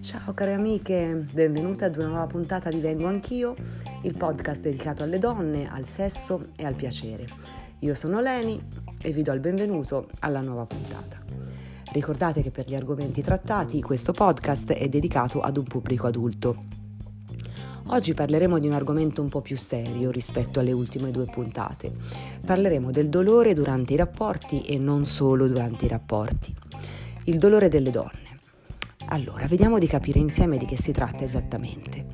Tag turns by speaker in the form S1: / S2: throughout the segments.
S1: Ciao cari amiche, benvenute ad una nuova puntata di Vengo Anch'io, il podcast dedicato alle donne, al sesso e al piacere. Io sono Leni e vi do il benvenuto alla nuova puntata. Ricordate che per gli argomenti trattati questo podcast è dedicato ad un pubblico adulto. Oggi parleremo di un argomento un po' più serio rispetto alle ultime due puntate. Parleremo del dolore durante i rapporti e non solo durante i rapporti. Il dolore delle donne. Allora, vediamo di capire insieme di che si tratta esattamente.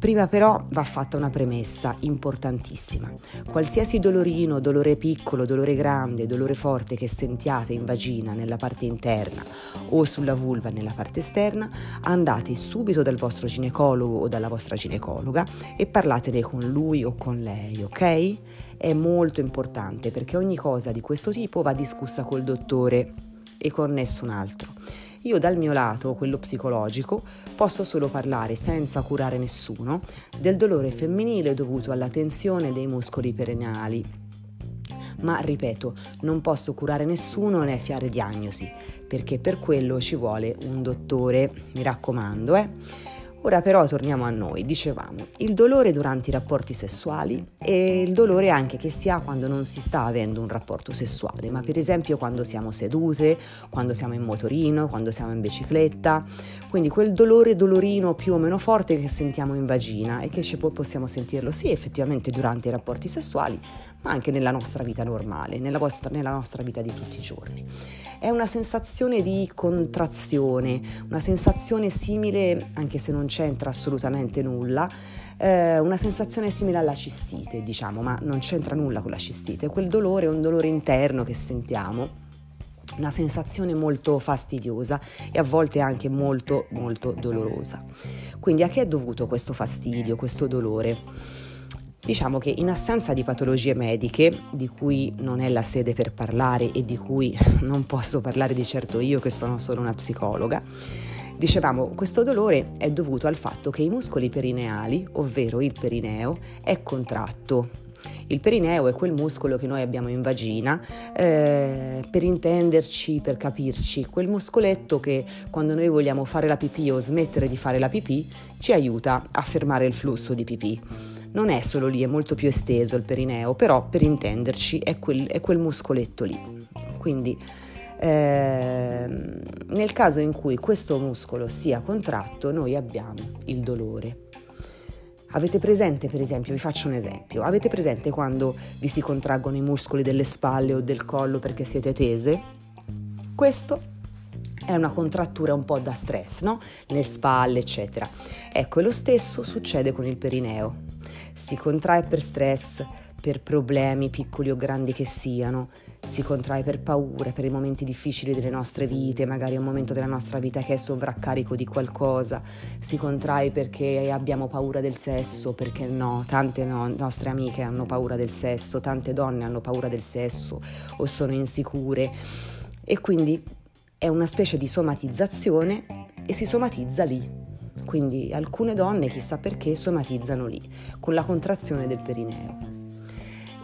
S1: Prima però va fatta una premessa importantissima. Qualsiasi dolorino, dolore piccolo, dolore grande, dolore forte che sentiate in vagina nella parte interna o sulla vulva nella parte esterna, andate subito dal vostro ginecologo o dalla vostra ginecologa e parlatene con lui o con lei, ok? È molto importante perché ogni cosa di questo tipo va discussa col dottore e con nessun altro. Io dal mio lato, quello psicologico, posso solo parlare senza curare nessuno del dolore femminile dovuto alla tensione dei muscoli perineali. Ma ripeto, non posso curare nessuno né fiare diagnosi, perché per quello ci vuole un dottore, mi raccomando, eh. Ora però torniamo a noi, dicevamo, il dolore durante i rapporti sessuali e il dolore anche che si ha quando non si sta avendo un rapporto sessuale, ma per esempio quando siamo sedute, quando siamo in motorino, quando siamo in bicicletta, quindi quel dolore dolorino più o meno forte che sentiamo in vagina e che possiamo sentirlo sì effettivamente durante i rapporti sessuali, ma anche nella nostra vita normale, nella, vostra, nella nostra vita di tutti i giorni. È una sensazione di contrazione, una sensazione simile, anche se non c'entra assolutamente nulla, eh, una sensazione simile alla cistite, diciamo, ma non c'entra nulla con la cistite. Quel dolore è un dolore interno che sentiamo una sensazione molto fastidiosa e a volte anche molto molto dolorosa. Quindi a che è dovuto questo fastidio, questo dolore? Diciamo che in assenza di patologie mediche, di cui non è la sede per parlare e di cui non posso parlare di certo io che sono solo una psicologa, Dicevamo, questo dolore è dovuto al fatto che i muscoli perineali, ovvero il perineo, è contratto. Il perineo è quel muscolo che noi abbiamo in vagina, eh, per intenderci, per capirci, quel muscoletto che quando noi vogliamo fare la pipì o smettere di fare la pipì ci aiuta a fermare il flusso di pipì. Non è solo lì, è molto più esteso il perineo, però per intenderci è quel, è quel muscoletto lì. Quindi eh, nel caso in cui questo muscolo sia contratto, noi abbiamo il dolore. Avete presente, per esempio, vi faccio un esempio, avete presente quando vi si contraggono i muscoli delle spalle o del collo perché siete tese? Questo è una contrattura un po' da stress, no? Le spalle, eccetera. Ecco, lo stesso succede con il perineo. Si contrae per stress, per problemi piccoli o grandi che siano, si contrae per paure, per i momenti difficili delle nostre vite, magari un momento della nostra vita che è sovraccarico di qualcosa, si contrae perché abbiamo paura del sesso, perché no, tante no, nostre amiche hanno paura del sesso, tante donne hanno paura del sesso o sono insicure. E quindi è una specie di somatizzazione e si somatizza lì. Quindi alcune donne, chissà perché, somatizzano lì, con la contrazione del perineo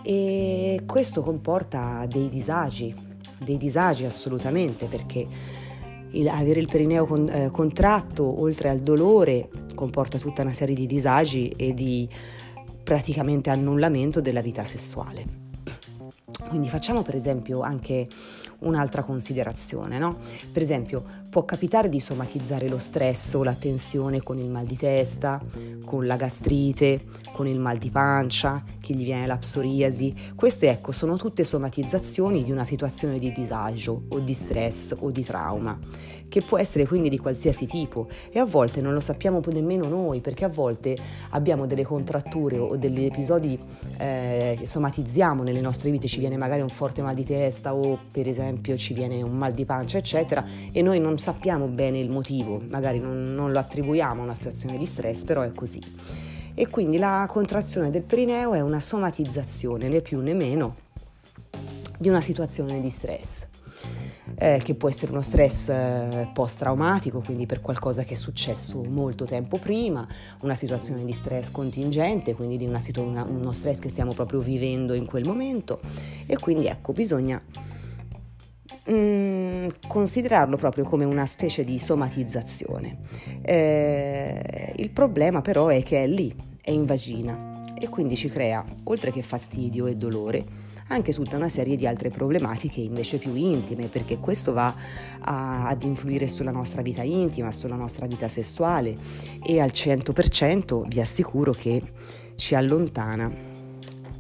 S1: e questo comporta dei disagi, dei disagi assolutamente perché il, avere il perineo con, eh, contratto oltre al dolore comporta tutta una serie di disagi e di praticamente annullamento della vita sessuale. Quindi facciamo per esempio anche un'altra considerazione, no? Per esempio, può capitare di somatizzare lo stress o la tensione con il mal di testa, con la gastrite, con il mal di pancia, che gli viene la psoriasi. Queste ecco sono tutte somatizzazioni di una situazione di disagio o di stress o di trauma, che può essere quindi di qualsiasi tipo e a volte non lo sappiamo nemmeno noi perché a volte abbiamo delle contratture o degli episodi eh, che somatizziamo nelle nostre vite, ci viene magari un forte mal di testa o per esempio ci viene un mal di pancia eccetera e noi non sappiamo bene il motivo, magari non, non lo attribuiamo a una situazione di stress, però è così. E quindi la contrazione del perineo è una somatizzazione, né più né meno, di una situazione di stress. Eh, che può essere uno stress eh, post-traumatico, quindi per qualcosa che è successo molto tempo prima, una situazione di stress contingente, quindi di una situ- una, uno stress che stiamo proprio vivendo in quel momento e quindi ecco bisogna mm, considerarlo proprio come una specie di somatizzazione. Eh, il problema però è che è lì, è in vagina e quindi ci crea, oltre che fastidio e dolore, anche tutta una serie di altre problematiche invece più intime, perché questo va a, ad influire sulla nostra vita intima, sulla nostra vita sessuale e al 100% vi assicuro che ci allontana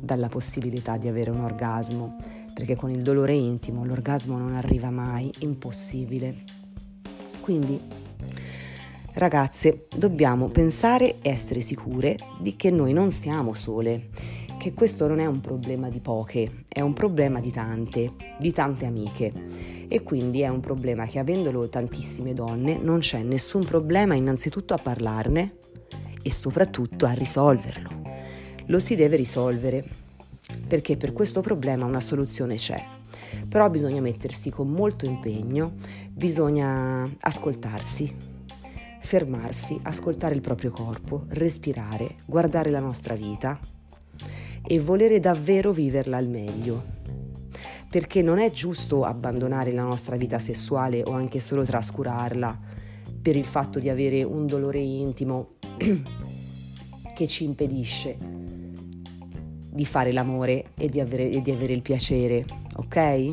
S1: dalla possibilità di avere un orgasmo, perché con il dolore intimo l'orgasmo non arriva mai, impossibile. Quindi ragazze, dobbiamo pensare e essere sicure di che noi non siamo sole che questo non è un problema di poche, è un problema di tante, di tante amiche. E quindi è un problema che avendolo tantissime donne non c'è nessun problema innanzitutto a parlarne e soprattutto a risolverlo. Lo si deve risolvere perché per questo problema una soluzione c'è. Però bisogna mettersi con molto impegno, bisogna ascoltarsi, fermarsi, ascoltare il proprio corpo, respirare, guardare la nostra vita e volere davvero viverla al meglio. Perché non è giusto abbandonare la nostra vita sessuale o anche solo trascurarla per il fatto di avere un dolore intimo che ci impedisce di fare l'amore e di avere, e di avere il piacere, ok?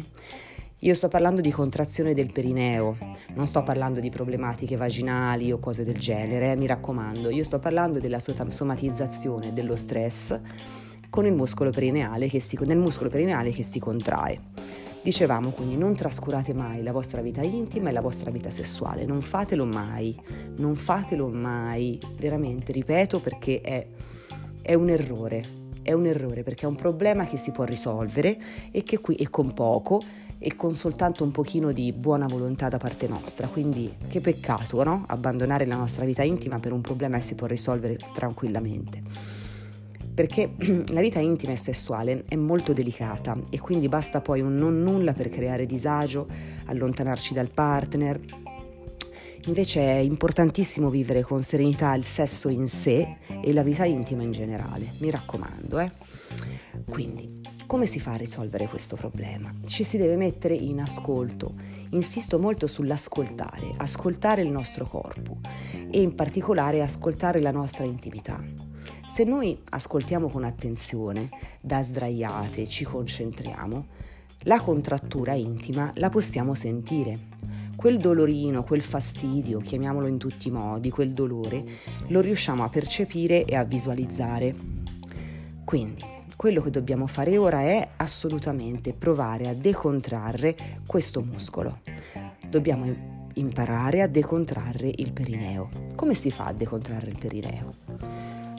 S1: Io sto parlando di contrazione del perineo, non sto parlando di problematiche vaginali o cose del genere, eh, mi raccomando, io sto parlando della somatizzazione dello stress con il muscolo perineale che si, nel muscolo perineale che si contrae. Dicevamo quindi non trascurate mai la vostra vita intima e la vostra vita sessuale, non fatelo mai, non fatelo mai, veramente, ripeto perché è, è un errore, è un errore perché è un problema che si può risolvere e che qui è con poco e con soltanto un pochino di buona volontà da parte nostra. Quindi che peccato, no? Abbandonare la nostra vita intima per un problema che si può risolvere tranquillamente perché la vita intima e sessuale è molto delicata e quindi basta poi un non nulla per creare disagio, allontanarci dal partner. Invece è importantissimo vivere con serenità il sesso in sé e la vita intima in generale, mi raccomando. Eh? Quindi, come si fa a risolvere questo problema? Ci si deve mettere in ascolto. Insisto molto sull'ascoltare, ascoltare il nostro corpo e in particolare ascoltare la nostra intimità. Se noi ascoltiamo con attenzione, da sdraiate, ci concentriamo, la contrattura intima la possiamo sentire. Quel dolorino, quel fastidio, chiamiamolo in tutti i modi, quel dolore, lo riusciamo a percepire e a visualizzare. Quindi, quello che dobbiamo fare ora è assolutamente provare a decontrarre questo muscolo. Dobbiamo imparare a decontrarre il perineo. Come si fa a decontrarre il perineo?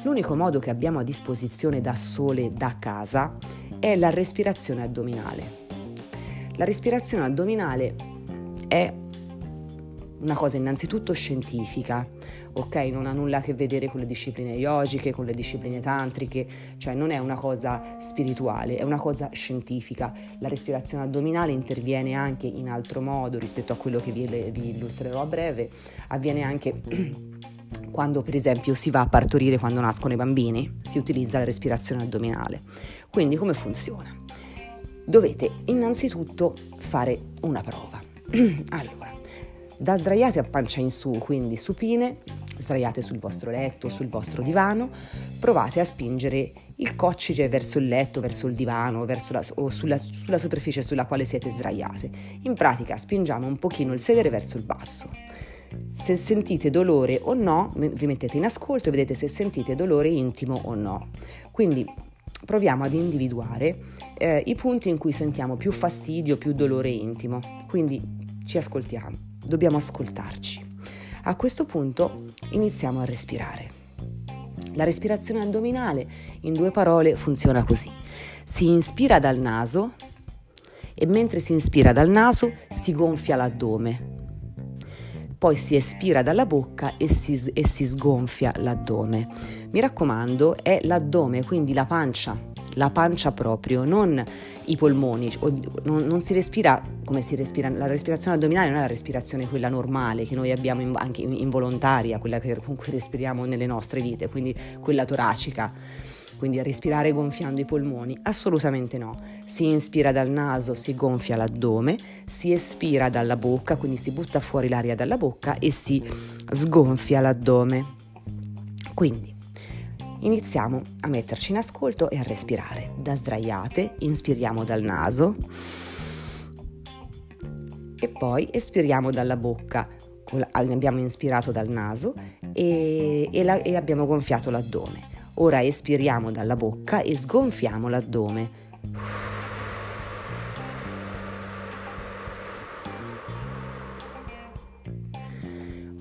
S1: L'unico modo che abbiamo a disposizione da sole, da casa, è la respirazione addominale. La respirazione addominale è una cosa innanzitutto scientifica, ok? Non ha nulla a che vedere con le discipline yogiche, con le discipline tantriche, cioè non è una cosa spirituale, è una cosa scientifica. La respirazione addominale interviene anche in altro modo rispetto a quello che vi, vi illustrerò a breve, avviene anche quando per esempio si va a partorire quando nascono i bambini, si utilizza la respirazione addominale. Quindi come funziona? Dovete innanzitutto fare una prova. allora, da sdraiate a pancia in su, quindi supine, sdraiate sul vostro letto, sul vostro divano, provate a spingere il coccige verso il letto, verso il divano verso la, o sulla, sulla superficie sulla quale siete sdraiate. In pratica spingiamo un pochino il sedere verso il basso se sentite dolore o no, vi mettete in ascolto e vedete se sentite dolore intimo o no. Quindi proviamo ad individuare eh, i punti in cui sentiamo più fastidio, più dolore intimo. Quindi ci ascoltiamo, dobbiamo ascoltarci. A questo punto iniziamo a respirare. La respirazione addominale, in due parole, funziona così. Si inspira dal naso e mentre si inspira dal naso si gonfia l'addome, poi si espira dalla bocca e si, e si sgonfia l'addome. Mi raccomando, è l'addome, quindi la pancia, la pancia proprio, non i polmoni, non, non, si respira come si respira, la respirazione addominale non è la respirazione quella normale che noi abbiamo in, anche involontaria, quella che comunque respiriamo nelle nostre vite, quindi quella toracica quindi respirare gonfiando i polmoni? Assolutamente no. Si inspira dal naso, si gonfia l'addome, si espira dalla bocca, quindi si butta fuori l'aria dalla bocca e si sgonfia l'addome. Quindi iniziamo a metterci in ascolto e a respirare. Da sdraiate, inspiriamo dal naso e poi espiriamo dalla bocca. Abbiamo inspirato dal naso e, e, la, e abbiamo gonfiato l'addome. Ora espiriamo dalla bocca e sgonfiamo l'addome.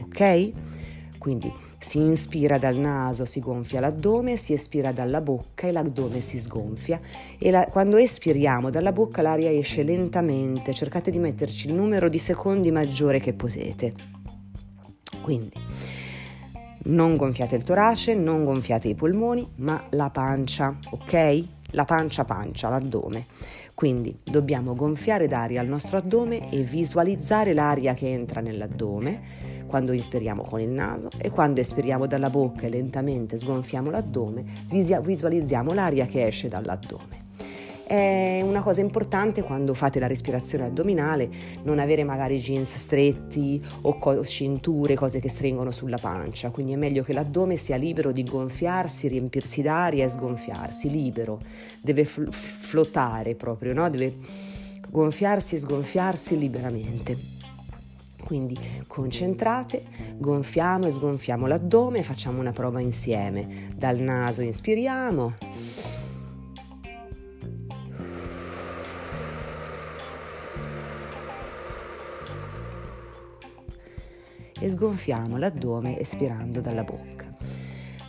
S1: Ok? Quindi si inspira dal naso, si gonfia l'addome, si espira dalla bocca e l'addome si sgonfia. E la, quando espiriamo dalla bocca l'aria esce lentamente, cercate di metterci il numero di secondi maggiore che potete. Quindi non gonfiate il torace, non gonfiate i polmoni, ma la pancia, ok? La pancia pancia, l'addome. Quindi dobbiamo gonfiare d'aria al nostro addome e visualizzare l'aria che entra nell'addome quando inspiriamo con il naso e quando espiriamo dalla bocca e lentamente sgonfiamo l'addome, visualizziamo l'aria che esce dall'addome. È una cosa importante quando fate la respirazione addominale non avere magari jeans stretti o co- cinture, cose che stringono sulla pancia, quindi è meglio che l'addome sia libero di gonfiarsi, riempirsi d'aria e sgonfiarsi, libero, deve fl- flottare proprio, no? deve gonfiarsi e sgonfiarsi liberamente. Quindi concentrate, gonfiamo e sgonfiamo l'addome, facciamo una prova insieme. Dal naso inspiriamo e sgonfiamo l'addome espirando dalla bocca.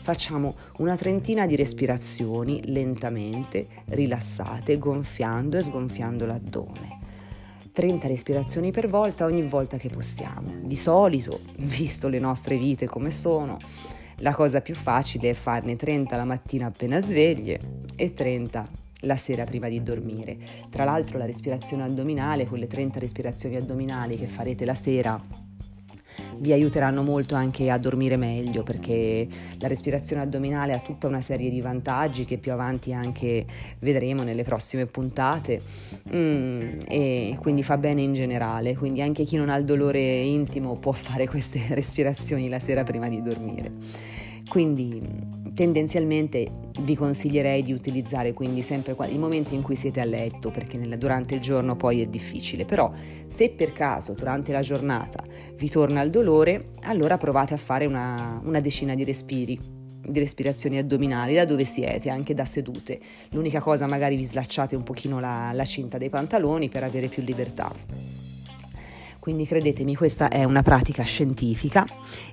S1: Facciamo una trentina di respirazioni lentamente, rilassate, gonfiando e sgonfiando l'addome. 30 respirazioni per volta ogni volta che possiamo. Di solito, visto le nostre vite come sono, la cosa più facile è farne 30 la mattina appena sveglie e 30 la sera prima di dormire. Tra l'altro la respirazione addominale, quelle 30 respirazioni addominali che farete la sera vi aiuteranno molto anche a dormire meglio perché la respirazione addominale ha tutta una serie di vantaggi che più avanti anche vedremo nelle prossime puntate mm, e quindi fa bene in generale, quindi anche chi non ha il dolore intimo può fare queste respirazioni la sera prima di dormire. Quindi tendenzialmente vi consiglierei di utilizzare quindi sempre i momenti in cui siete a letto perché nella, durante il giorno poi è difficile, però se per caso durante la giornata vi torna il dolore, allora provate a fare una, una decina di respiri di respirazioni addominali da dove siete, anche da sedute. L'unica cosa magari vi slacciate un pochino la, la cinta dei pantaloni per avere più libertà. Quindi credetemi, questa è una pratica scientifica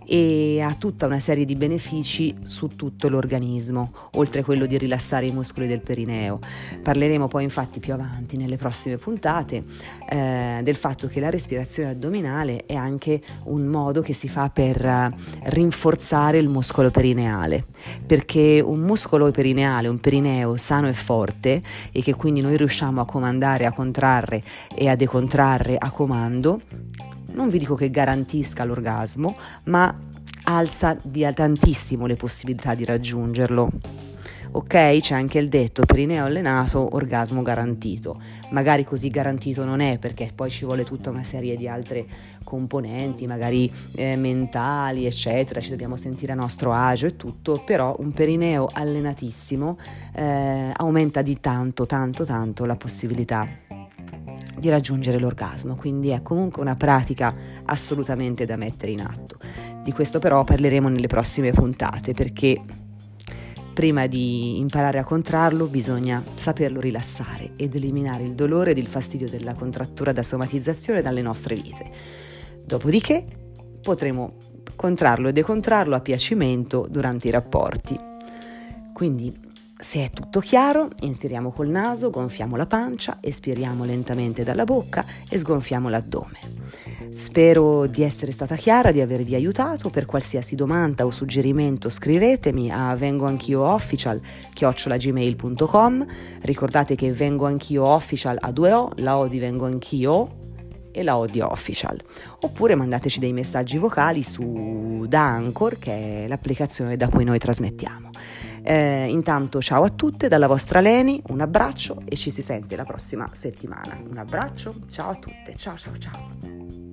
S1: e ha tutta una serie di benefici su tutto l'organismo, oltre a quello di rilassare i muscoli del perineo. Parleremo poi infatti più avanti nelle prossime puntate eh, del fatto che la respirazione addominale è anche un modo che si fa per uh, rinforzare il muscolo perineale, perché un muscolo perineale, un perineo sano e forte e che quindi noi riusciamo a comandare, a contrarre e a decontrarre a comando, non vi dico che garantisca l'orgasmo, ma alza di tantissimo le possibilità di raggiungerlo. Ok, c'è anche il detto perineo allenato, orgasmo garantito. Magari così garantito non è perché poi ci vuole tutta una serie di altre componenti, magari eh, mentali, eccetera, ci dobbiamo sentire a nostro agio e tutto, però un perineo allenatissimo eh, aumenta di tanto, tanto, tanto la possibilità di raggiungere l'orgasmo, quindi è comunque una pratica assolutamente da mettere in atto. Di questo però parleremo nelle prossime puntate perché prima di imparare a contrarlo bisogna saperlo rilassare ed eliminare il dolore ed il fastidio della contrattura da somatizzazione dalle nostre vite. Dopodiché potremo contrarlo e decontrarlo a piacimento durante i rapporti. Quindi se è tutto chiaro, inspiriamo col naso, gonfiamo la pancia, espiriamo lentamente dalla bocca e sgonfiamo l'addome. Spero di essere stata chiara, di avervi aiutato. Per qualsiasi domanda o suggerimento scrivetemi a vengoanchioofficial chiocciolagmail.com. Ricordate che vengo anch'io official a due O, la O di vengo anch'io e la O di official. Oppure mandateci dei messaggi vocali su da Anchor, che è l'applicazione da cui noi trasmettiamo. Eh, intanto ciao a tutte dalla vostra Leni, un abbraccio e ci si sente la prossima settimana. Un abbraccio, ciao a tutte, ciao ciao ciao.